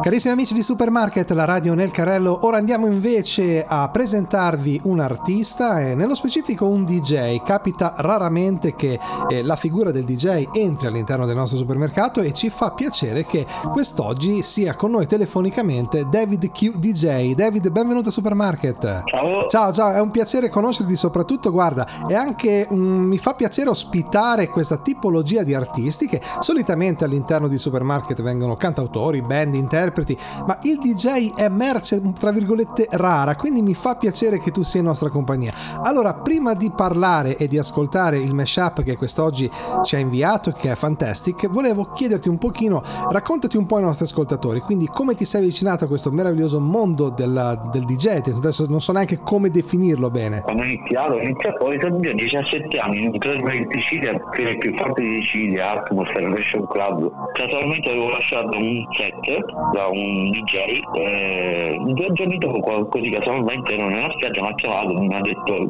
Carissimi amici di Supermarket, la radio nel carrello, ora andiamo invece a presentarvi un artista e nello specifico un DJ. Capita raramente che eh, la figura del DJ entri all'interno del nostro supermercato e ci fa piacere che quest'oggi sia con noi telefonicamente David Q DJ. David, benvenuto a Supermarket. Ciao. Ciao, ciao, è un piacere conoscerti soprattutto, guarda, è anche um, mi fa piacere ospitare questa tipologia di artisti che solitamente all'interno di Supermarket vengono cantautori, band, interpreti interpreti, ma il DJ è merce tra virgolette rara, quindi mi fa piacere che tu sia in nostra compagnia. Allora, prima di parlare e di ascoltare il mashup che quest'oggi ci ha inviato, che è Fantastic, volevo chiederti un pochino, raccontati un po' ai nostri ascoltatori, quindi come ti sei avvicinato a questo meraviglioso mondo del, del DJ, adesso non so neanche come definirlo bene. Quando ho iniziato, ho iniziato a 17 anni, in un club in Sicilia, che è più forte di Sicilia, Atmosphere Fashion Club. Casualmente avevo lasciato un set da un DJ eh, due giorni dopo così casualmente ero nella spiaggia mi ha chiamato mi ha detto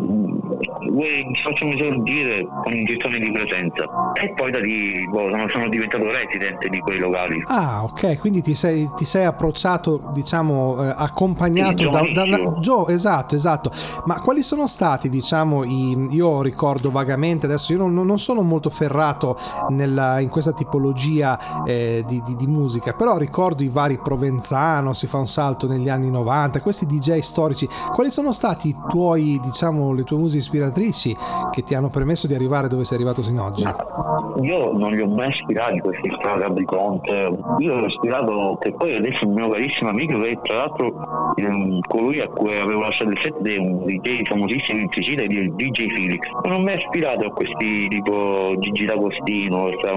vuoi facciamo esordire con iniezione di presenza e poi da lì boh, sono, sono, diventato resident di quei locali. Ah ok quindi ti sei, ti sei approcciato diciamo eh, accompagnato sì, da, da, da Joe esatto esatto. Ma quali sono stati diciamo i, io ricordo vagamente adesso io non, non sono molto ferrato nella, in questa tipologia eh, di, di, di musica però ricordo i vari Provenzano, si fa un salto negli anni 90, questi DJ storici, quali sono stati i tuoi, diciamo, le tue muse ispiratrici che ti hanno permesso di arrivare dove sei arrivato sino ad oggi? Io non li ho mai ispirati questi Gabri Conte, io l'ho ispirato che poi adesso un mio carissimo amico che tra l'altro ehm, colui a cui avevo lasciato il set è un DJ famosissimo in Sicilia di DJ Felix. Non ho mai ispirato a questi tipo Gigi D'Agostino, cioè,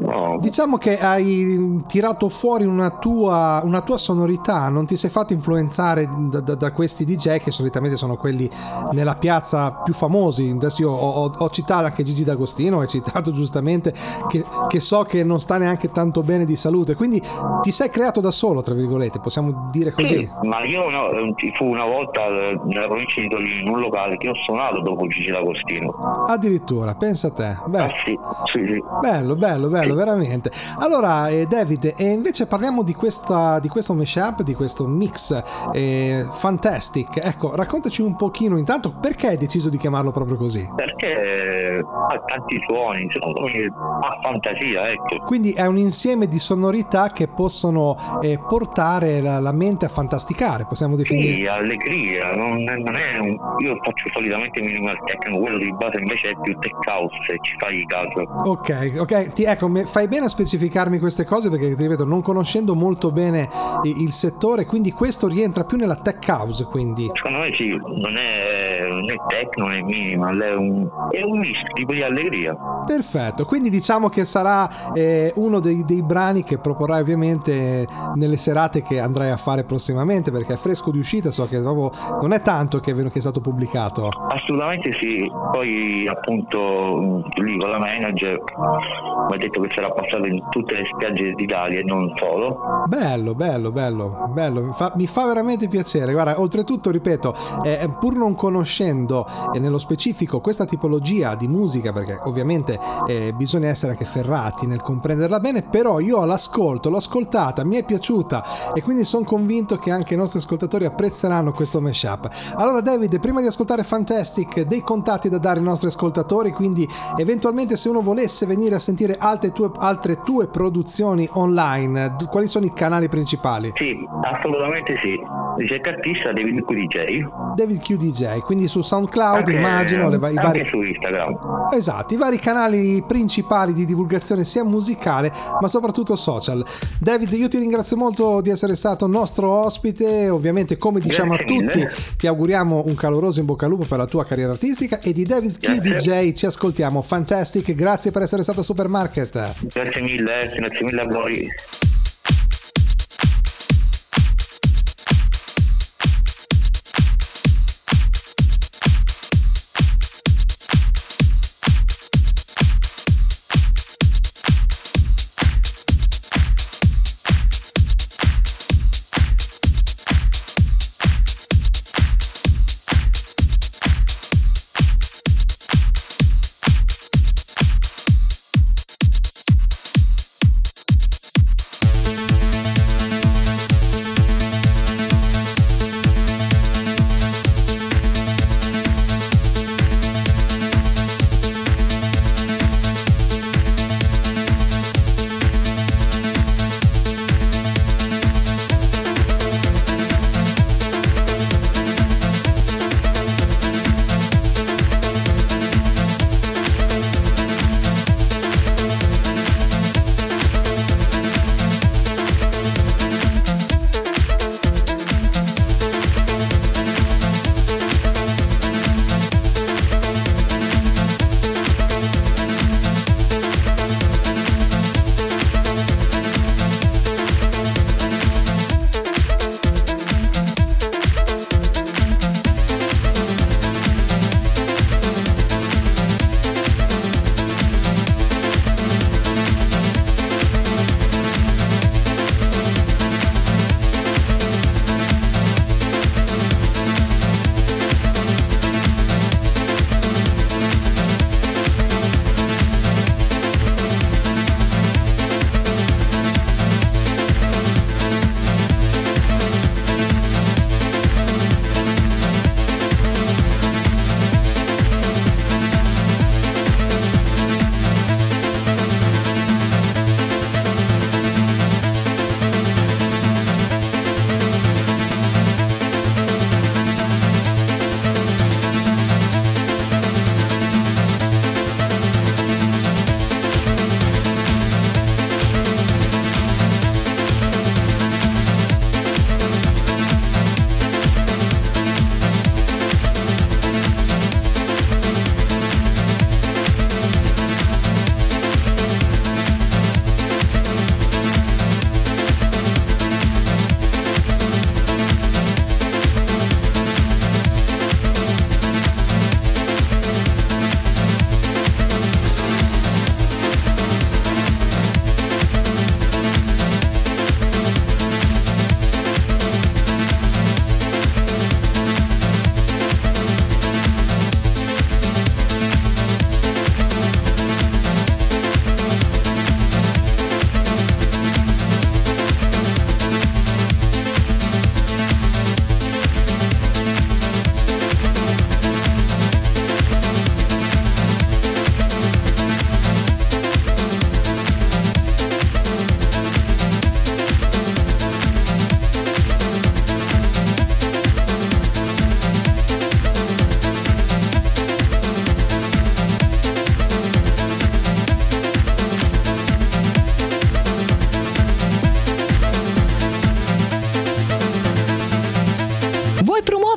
no. Diciamo che hai tirato fuori una tua una tua sonorità, non ti sei fatto influenzare da, da, da, questi DJ che solitamente sono quelli nella piazza più famosi. Adesso io ho, ho, ho citato anche Gigi D'Agostino, hai citato giustamente che, che, so che non sta neanche tanto bene di salute, quindi ti sei creato da solo, tra virgolette, possiamo dire così. Sì, ma io no, fu una volta nella provincia di Torino in un locale che ho suonato dopo Gigi D'Agostino. Addirittura, pensa a te. Beh, ah, sì, sì, sì. Bello, bello, bello, veramente. Allora, eh, David, e invece parliamo di questa, di questo mashup, di questo mix eh, fantastic. Ecco, raccontaci un pochino intanto perché hai deciso di chiamarlo proprio così? Perché ha tanti suoni, Oh, it, ha fantasia, ecco. Quindi è un insieme di sonorità che possono eh, portare la, la, mente a fantasticare, possiamo definire. Sì, allegria, non, non è un... io faccio solitamente minimal techno, quello di base invece è più tech house, se ci fai caso. Ok, ok, ti, ecco, fai bene a specificarmi queste cose perché ti ripeto, non conoscendo molto bene il settore, quindi questo rientra più nella tech house. Quindi. Secondo me sì, non è, non è tech, non è minimal, è un, è un mix tipo di allegria. Perfetto, quindi diciamo che sarà eh, uno dei, dei, brani che proporrai ovviamente nelle serate che andrai a fare prossimamente perché è fresco di uscita, so che dopo non è tanto che è, che è stato pubblicato. Assolutamente sì, poi appunto lì con la manager mi ha detto che sarà passato in tutte le spiagge d'Italia e non solo. Bello, bello, bello, bello. Mi fa, mi fa veramente piacere. Guarda, oltretutto, ripeto, eh, pur non conoscendo eh, nello specifico questa tipologia di musica, perché ovviamente eh, bisogna essere anche ferrati nel comprenderla bene, però io l'ascolto, l'ho ascoltata, mi è piaciuta e quindi sono convinto che anche i nostri ascoltatori apprezzeranno questo mashup. Allora, David, prima di ascoltare Fantastic, dei contatti da dare ai nostri ascoltatori, quindi eventualmente se uno volesse venire a sentire altre tue, altre tue produzioni online, quali sono i canali? canali principali? Sì, assolutamente sì. Ricerca artista David Q DJ. David Q DJ, quindi su SoundCloud anche, immagino. Le, i vari... su Instagram. Esatto, i vari canali principali di divulgazione sia musicale ma soprattutto social. David, io ti ringrazio molto di essere stato nostro ospite, ovviamente come diciamo Grazie a tutti mille. ti auguriamo un caloroso in bocca al lupo per la tua carriera artistica e di David Q DJ ci ascoltiamo. Fantastic, grazie per essere stato a Supermarket. Grazie mille, grazie mille a voi.